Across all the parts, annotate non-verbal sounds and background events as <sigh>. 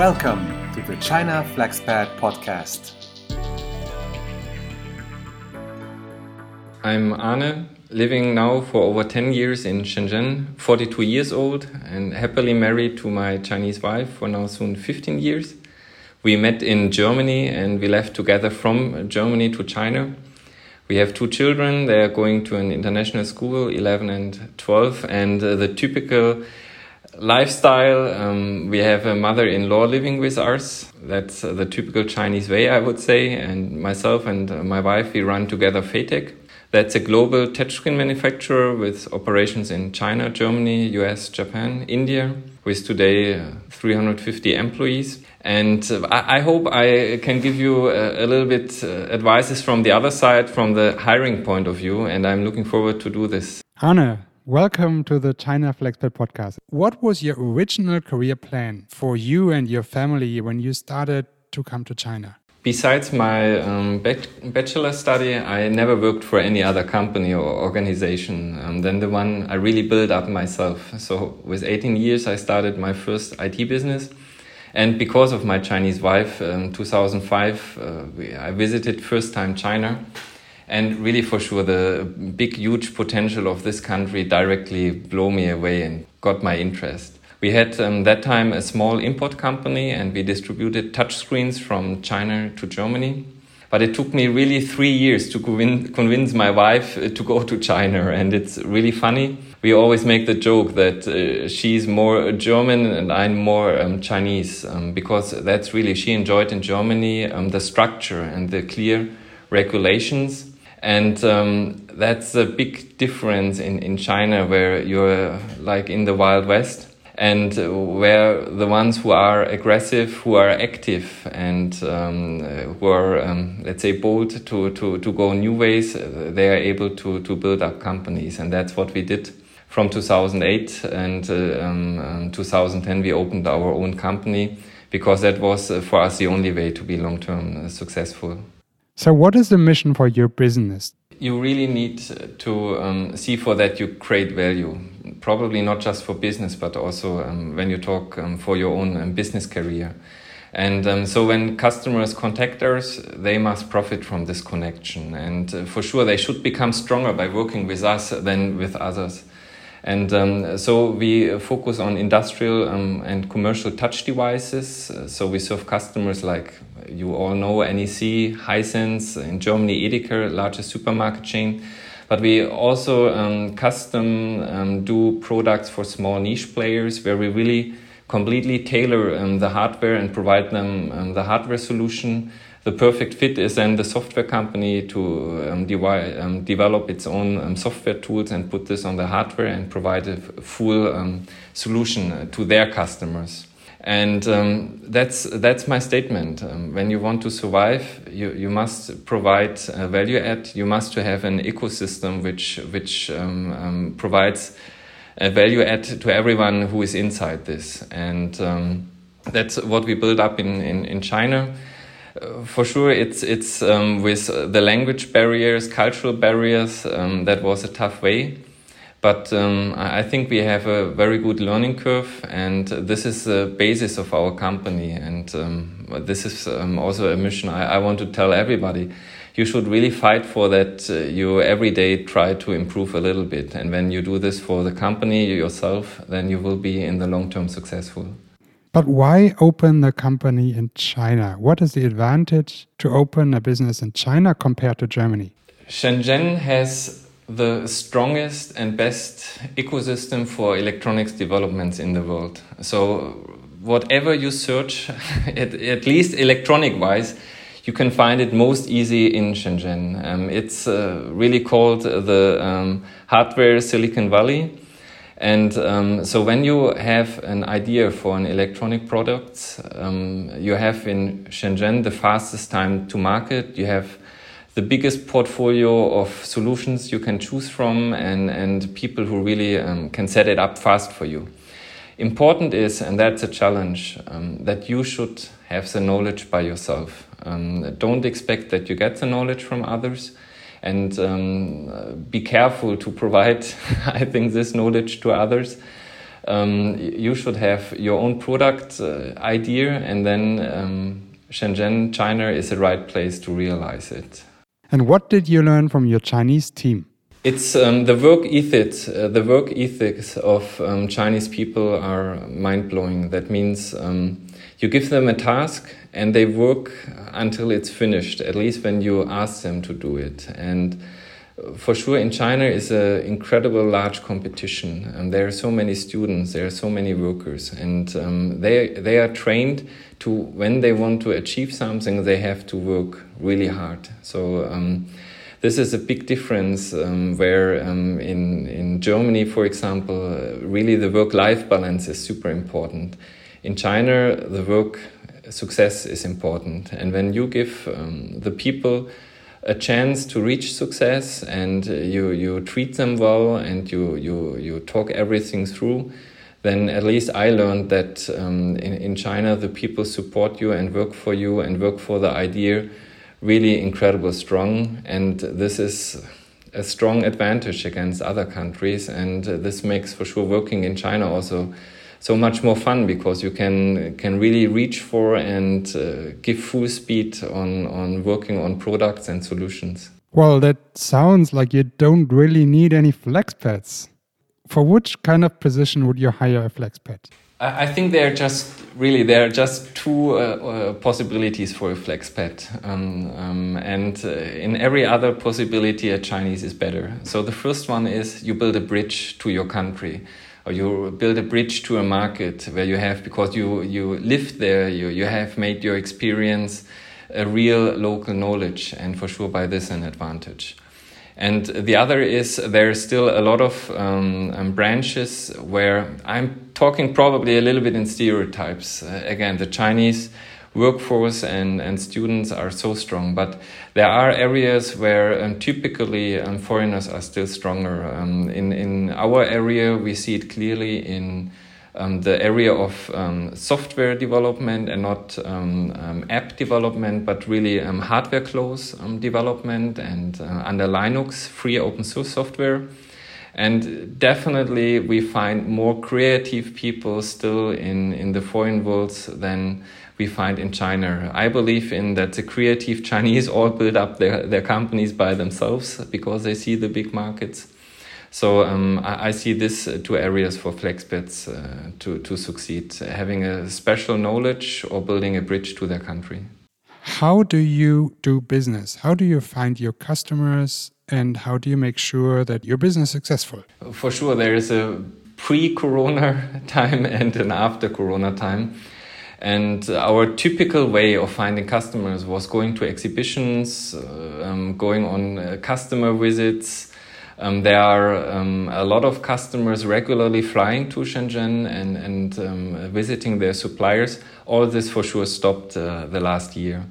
Welcome to the China Flexpat podcast. I'm Arne, living now for over 10 years in Shenzhen, 42 years old, and happily married to my Chinese wife for now soon 15 years. We met in Germany and we left together from Germany to China. We have two children, they are going to an international school, 11 and 12, and the typical lifestyle. Um, we have a mother-in-law living with us. That's uh, the typical Chinese way, I would say. And myself and uh, my wife, we run together faytech. That's a global touchscreen manufacturer with operations in China, Germany, US, Japan, India, with today uh, 350 employees. And I, I, hope I can give you a, a little bit uh, advices from the other side, from the hiring point of view. And I'm looking forward to do this. Anna, Welcome to the China Flexpat podcast. What was your original career plan for you and your family when you started to come to China? Besides my um, bachelor study, I never worked for any other company or organization um, than the one I really built up myself. So, with 18 years, I started my first IT business. And because of my Chinese wife, in um, 2005, uh, I visited first time China and really for sure the big huge potential of this country directly blew me away and got my interest. We had um, that time a small import company and we distributed touchscreens from china to germany. But it took me really three years to convince my wife uh, to go to china. And it's really funny. We always make the joke that uh, she's more German and I'm more um, Chinese um, because that's really she enjoyed in Germany um, the structure and the clear regulations and um, that's a big difference in, in China, where you're like in the Wild West, and where the ones who are aggressive, who are active, and um, who are, um, let's say, bold to, to, to go new ways, they are able to, to build up companies. And that's what we did from 2008 and uh, um, 2010. We opened our own company because that was uh, for us the only way to be long term uh, successful. So, what is the mission for your business? You really need to um, see for that you create value. Probably not just for business, but also um, when you talk um, for your own um, business career. And um, so, when customers contact us, they must profit from this connection. And uh, for sure, they should become stronger by working with us than with others. And um, so we focus on industrial um, and commercial touch devices. So we serve customers like you all know NEC, Hisense, in Germany, Edeka, largest supermarket chain. But we also um, custom um, do products for small niche players where we really completely tailor um, the hardware and provide them um, the hardware solution the perfect fit is then the software company to um, um, develop its own software tools and put this on the hardware and provide a full solution to their customers. And um, that's that's my statement. Um, when you want to survive, you, you must provide a value add. You must have an ecosystem which which provides a value add to everyone who is inside this. And that's what we build up in, in, in China for sure, it's it's um, with the language barriers, cultural barriers. Um, that was a tough way, but um, I think we have a very good learning curve, and this is the basis of our company. And um, this is um, also a mission I, I, want to tell everybody. You should really fight for that. Uh, you every day try to improve a little bit, and when you do this for the company yourself, then you will be in the long term successful. But why open the company in China? What is the advantage to open a business in China compared to Germany? Shenzhen has the strongest and best ecosystem for electronics developments in the world. So, whatever you search, <laughs> at, at least electronic wise, you can find it most easy in Shenzhen. Um, it's uh, really called the um, hardware Silicon Valley. And um, so when you have an idea for an electronic product, um, you have in Shenzhen the fastest time to market. You have the biggest portfolio of solutions you can choose from and, and people who really um, can set it up fast for you. Important is, and that's a challenge, um, that you should have the knowledge by yourself. Um, don't expect that you get the knowledge from others and um, be careful to provide, <laughs> I think, this knowledge to others. um, you should have your own product uh, idea, and then um, Shenzhen, China is the right place to realize it. And what did you learn from your Chinese team? It's um, the work ethics. Uh, the work ethics of um, Chinese people are mind blowing. That means um, you give them a task and they work until it's finished. At least when you ask them to do it. And for sure in China is an incredible large competition. Um, there are so many students, there are so many workers, and um, they they are trained to when they want to achieve something, they have to work really hard. So. Um, this is a big difference um, where um, in, in Germany, for example, really the work life balance is super important. In China, the work success is important. And when you give um, the people a chance to reach success and you, you treat them well and you, you, you talk everything through, then at least I learned that um, in, in China the people support you and work for you and work for the idea really incredible strong. And this is a strong advantage against other countries. And this makes for sure working in China also so much more fun because you can can really reach for and uh, give full speed on on working on products and solutions. Well, that sounds like you don't really need any flexpats. For which kind of position would you hire a flexpat? I think there are just really there are just two uh, uh, possibilities for a flexpat, um, um, and uh, in every other possibility, a Chinese is better. So the first one is you build a bridge to your country or you build a bridge to a market where you have because you you live there you you have made your experience a real local knowledge and for sure by this an advantage. And the other is there's still a lot of um, um, branches where i'm talking probably a little bit in stereotypes. Uh, again the chinese workforce and, and students are so strong. But there are areas where um, typically um, foreigners are still stronger. Um, in, in our area, we see it clearly in um, the area of um, software development and not um, app development, but really hardware close development and uh, under Linux, free open source software. And definitely, we find more creative people still in, in the foreign worlds than we find in China. I believe in that the creative Chinese <laughs> all build up their, their companies by themselves because they see the big markets. So um, I, I, see this uh, two areas for Flexpats uh, to, to succeed, having a special knowledge or building a bridge to their country. How do you do business? How do you find your customers and how do you make sure that your business is successful? For sure, there is a pre-corona <laughs> time and an after corona time and our typical way of finding customers was going to exhibitions, uh, um, going on uh, customer visits. Um, there are um, a lot of customers regularly flying to Shenzhen and, and um, visiting their suppliers. All this for sure stopped uh, the last year.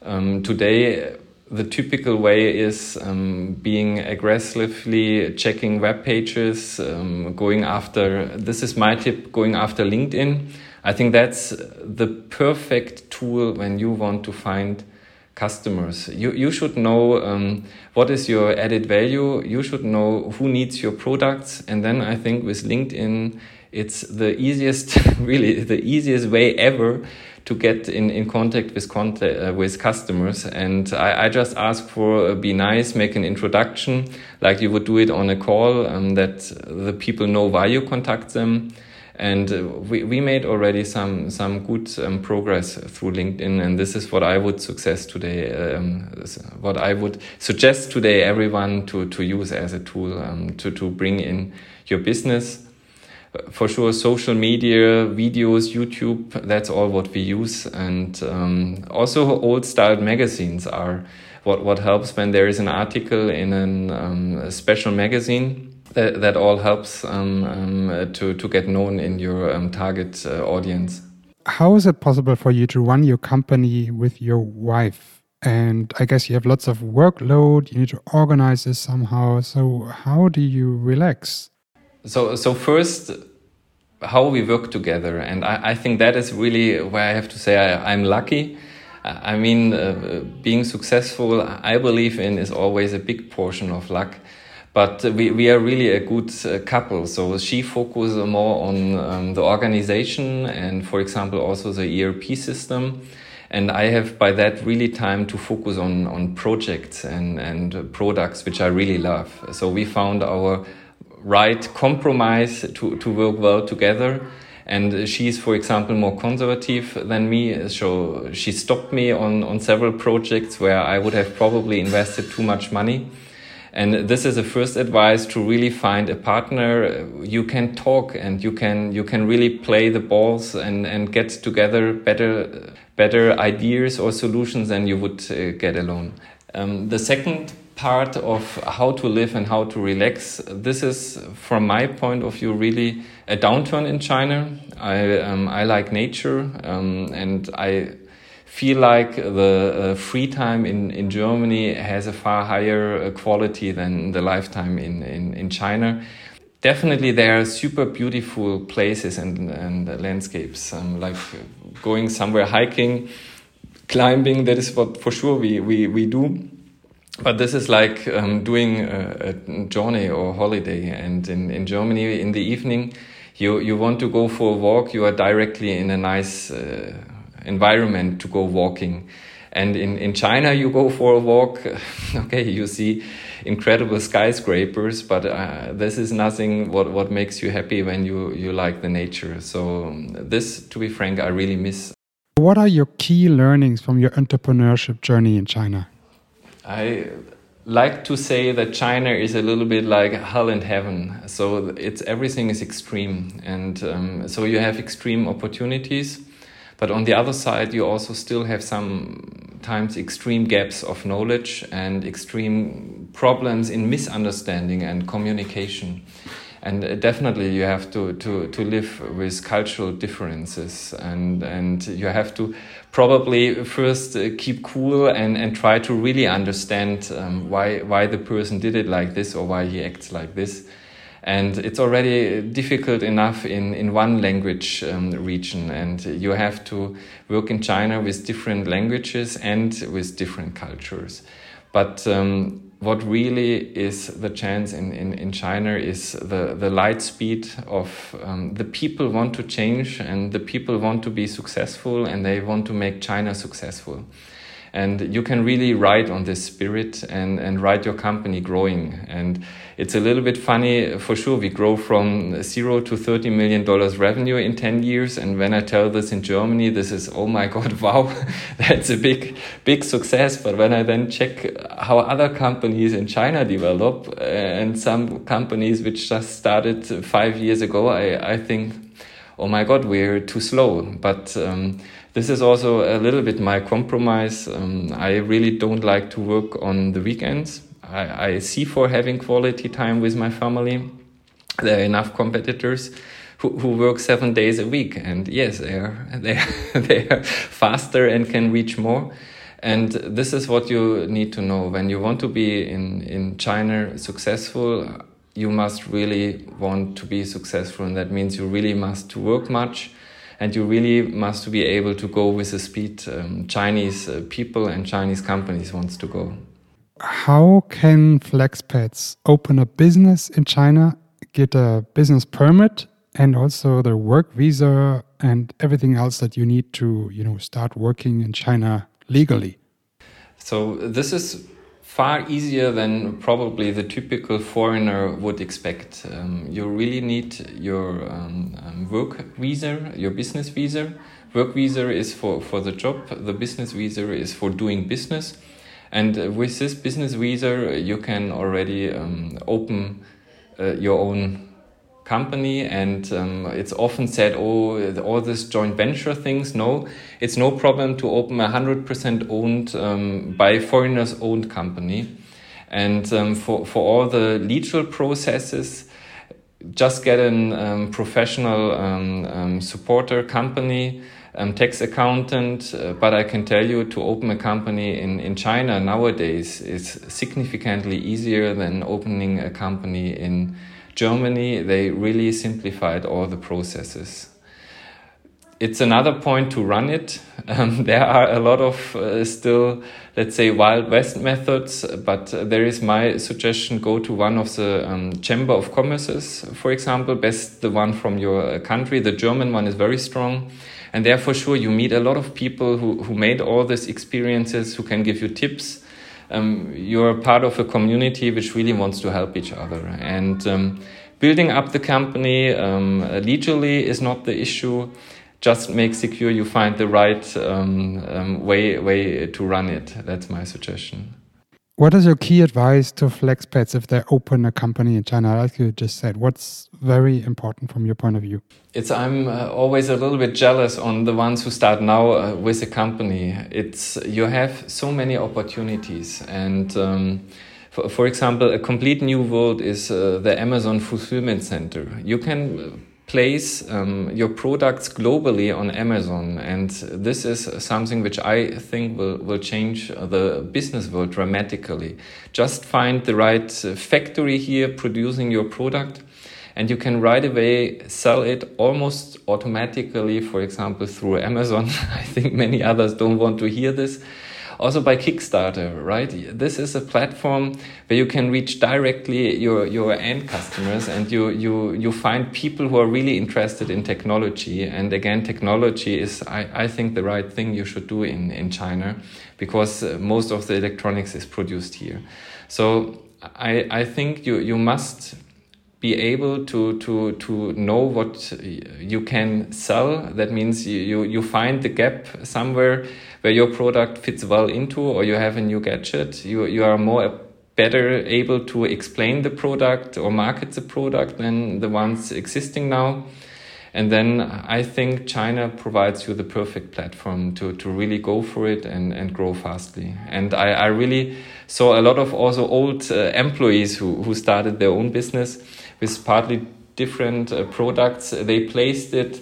Um, today, the typical way is um, being aggressively checking web pages, um, going after, this is my tip, going after LinkedIn. I think that's the perfect tool when you want to find customers. You, you should know um, what is your added value. You should know who needs your products. And then I think with LinkedIn, it's the easiest, <laughs> really the easiest way ever to get in, in contact with contact, uh, with customers. And I, I just ask for uh, be nice, make an introduction like you would do it on a call um, that the people know why you contact them and uh, we, we made already some some good um, progress through LinkedIn, and this is what I would success today. Um, what I would suggest today everyone to to use as a tool um, to to bring in your business. For sure, social media, videos, YouTube, that's all what we use. And um, also, old-style magazines are what, what helps when there is an article in an, um, a special magazine that, that all helps um, um, to, to get known in your um, target uh, audience. How is it possible for you to run your company with your wife? And I guess you have lots of workload, you need to organize this somehow. So, how do you relax? So, so first, how we work together. And I, I think that is really where I have to say I, I'm lucky. I mean, uh, being successful, I believe in, is always a big portion of luck. But we, we are really a good uh, couple. So she focuses more on um, the organization and, for example, also the ERP system. And I have by that really time to focus on, on projects and, and products, which I really love. So we found our right compromise to, to work well together. And she's, for example, more conservative than me. So she stopped me on, on several projects where I would have probably invested too much money. And this is the first advice to really find a partner. You can talk and you can you can really play the balls and, and get together better better ideas or solutions than you would uh, get alone. Um, the second part of how to live and how to relax. This is, from my point of view, really a downturn in China. I um, I like nature um, and I feel like the uh, free time in, in Germany has a far higher uh, quality than the lifetime in, in, in China. Definitely, there are super beautiful places and, and landscapes, um, like going somewhere hiking, climbing. That is what for sure we, we, we do. But this is like um, doing a, a, journey or holiday. And in, in Germany, in the evening, you, you want to go for a walk, you are directly in a nice uh, environment to go walking. And in, in China, you go for a walk, <laughs> okay, you see incredible skyscrapers, but uh, this is nothing what, what makes you happy when you, you like the nature. So, um, this, to be frank, I really miss. What are your key learnings from your entrepreneurship journey in China? I like to say that China is a little bit like hell and heaven. So it's everything is extreme, and um, so you have extreme opportunities, but on the other side, you also still have sometimes extreme gaps of knowledge and extreme problems in misunderstanding and communication. And definitely, you have to, to, to live with cultural differences, and, and you have to probably first uh, keep cool and, and try to really understand um, why, why the person did it like this or why he acts like this and it's already difficult enough in, in one language um, region. And you have to work in china with different languages and with different cultures. But um, what really is the chance in, in, in china is the, the light speed of um, the people want to change and the people want to be successful and they want to make china successful and you can really ride on this spirit and, and ride your company growing. And it's a little bit funny for sure. We grow from zero to $30 million revenue in 10 years. And when I tell this in Germany, this is, oh my God, <laughs> wow, that's a big, big success. But when I then check how other companies in China develop uh, and some companies which just started five years ago, I, I think, oh my God, we're too slow. But um, this is also a little bit my compromise. Um, I really don't like to work on the weekends. I, I, see for having quality time with my family. There are enough competitors who, who work seven days a week, and yes, they are <laughs> they are, they are faster and can reach more. And this is what you need to know when you want to be in in China successful. You must really want to be successful, and that means you really must work much and you really must be able to go with the speed um, Chinese uh, people and Chinese companies wants to go. How can Flexpats open a business in China, get a business permit, and also the work visa and everything else that you need to, you know, start working in China legally? So this is far easier than probably the typical foreigner would expect. Um, you really need your um, um, work visa, your business visa. Work visa is for, for the job, the business visa is for doing business. And with this business visa, you can already um, open uh, your own company and um, it's often said oh all this joint venture things. No it's no problem to open a 100% owned um, by foreigners owned company. And um, for, for all the legal processes just get a um, professional um, um, supporter company tax accountant, uh, but I can tell you to open a company in, in China nowadays is significantly easier than opening a company in Germany, they really simplified all the processes. it's another point to run it. <laughs> Um, there are a lot of uh, still, let's say, Wild West methods, but there is my suggestion go to one of the um, Chamber of Commerces, for example, best the one from your country. The German one is very strong. And there, for sure, you meet a lot of people who, who made all these experiences, who can give you tips. Um, you're part of a community which really wants to help each other. And um, building up the company um, legally is not the issue just make secure you find the right um, um, way way to run it. That's my suggestion. What is your key advice to flexpats if they open a company in China? Like you just said, what's very important from your point of view? It's I'm uh, always a little bit jealous on the ones who start now uh, with a company. It's you have so many opportunities, and um, for, for example, a complete new world is uh, the Amazon fulfillment center. You can place um, your products globally on Amazon. And this is something which I think will, will change the business world dramatically. Just find the right factory here producing your product. And you can right away sell it almost automatically, for example, through Amazon. <laughs> I think many others don't want to hear this also by Kickstarter, right? This is a platform where you can reach directly your, your end customers and you, you, you find people who are really interested in technology. And again, technology is, I, I think, the right thing you should do in, in China because uh, most of the electronics is produced here. So I, I think you, you must be able to to to know what you can sell that means you you, you find the gap somewhere where your product fits well into or you have a new gadget, you, you are more better able to explain the product or market the product than the ones existing now. And then I think China provides you the perfect platform to, to really go for it and, and grow fastly. And I, I really saw a lot of also old uh, employees who, who started their own business with partly different uh, products. They placed it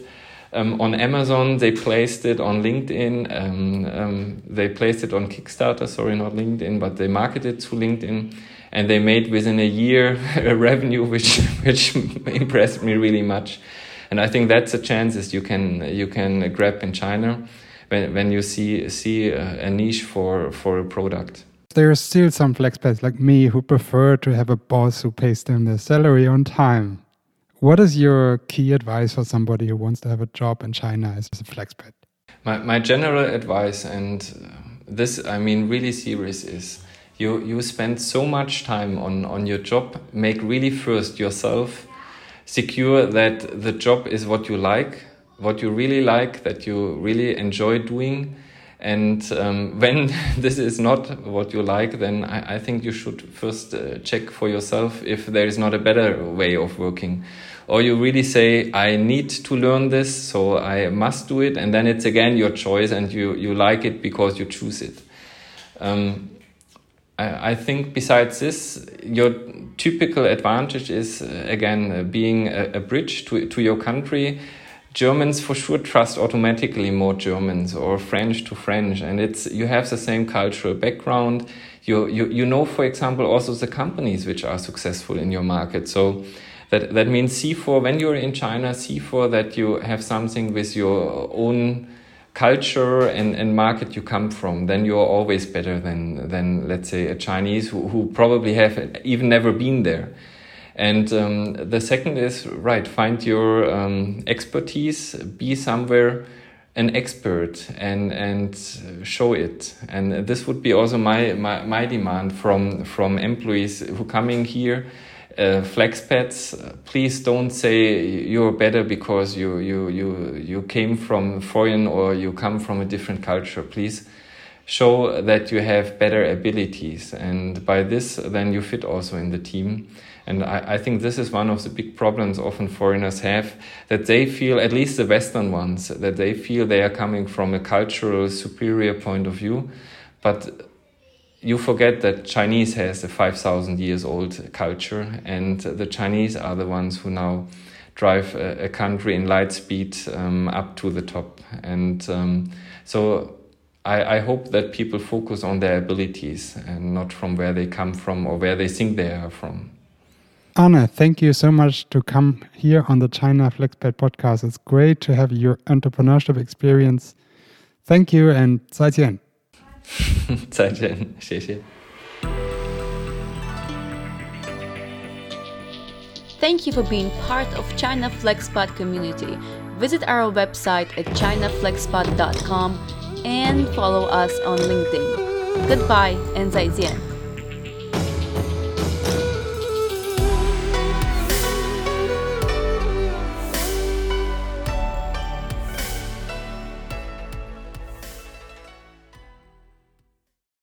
um, on Amazon. They placed it on LinkedIn. Um, um, they placed it on Kickstarter. Sorry, not LinkedIn, but they marketed to LinkedIn, and they made within a year <laughs> a revenue which <laughs> which <laughs> impressed me really much. And I think that's a chances you can you can grab in China when when you see see a, a niche for for a product. There are still some flexpats like me who prefer to have a boss who pays them their salary on time. What is your key advice for somebody who wants to have a job in China as a flexpat? My, my general advice, and uh, this I mean really serious, is you, you spend so much time on, on your job, make really first yourself secure that the job is what you like, what you really like, that you really enjoy doing. And um, <laughs> when this is not what you like, then I, I think you should first uh, check for yourself if there is not a better way of working. Or you really say i need to learn this so i must do it and then it's again your choice and you you like it because you choose it. Um, I, I, think besides this your typical advantage is uh, again uh, being a, a, bridge to, to your country Germans for sure trust automatically more Germans or French to French, and it's you have the same cultural background. You you you know, for example, also the companies which are successful in your market. So that that means see for when you're in China, see for that you have something with your own culture and, and market you come from, then you're always better than than let's say a Chinese who, who probably have even never been there. And um, the second is right, find your um, expertise, be somewhere an expert and and show it. And this would be also my my, my demand from from employees who coming here uh, please don't say you're better because you, you, you, you came from foreign or you come from a different culture. Please show that you have better abilities. And by this, then you fit also in the team. And I, I think this is one of the big problems often foreigners have that they feel, at least the Western ones, that they feel they are coming from a cultural superior point of view. But you forget that Chinese has a 5,000 years old culture, and the Chinese are the ones who now drive a, a country in light speed um, up to the top. And um, so I, I, hope that people focus on their abilities and not from where they come from or where they think they are from. Anna, thank you so much to come here on the China Flexpat podcast. It's great to have your entrepreneurship experience. Thank you and 再见。再见，谢谢。Thank <laughs> you for being part of China Flexpat community. Visit our website at chinaflexpat.com and follow us on LinkedIn. Goodbye and 再见。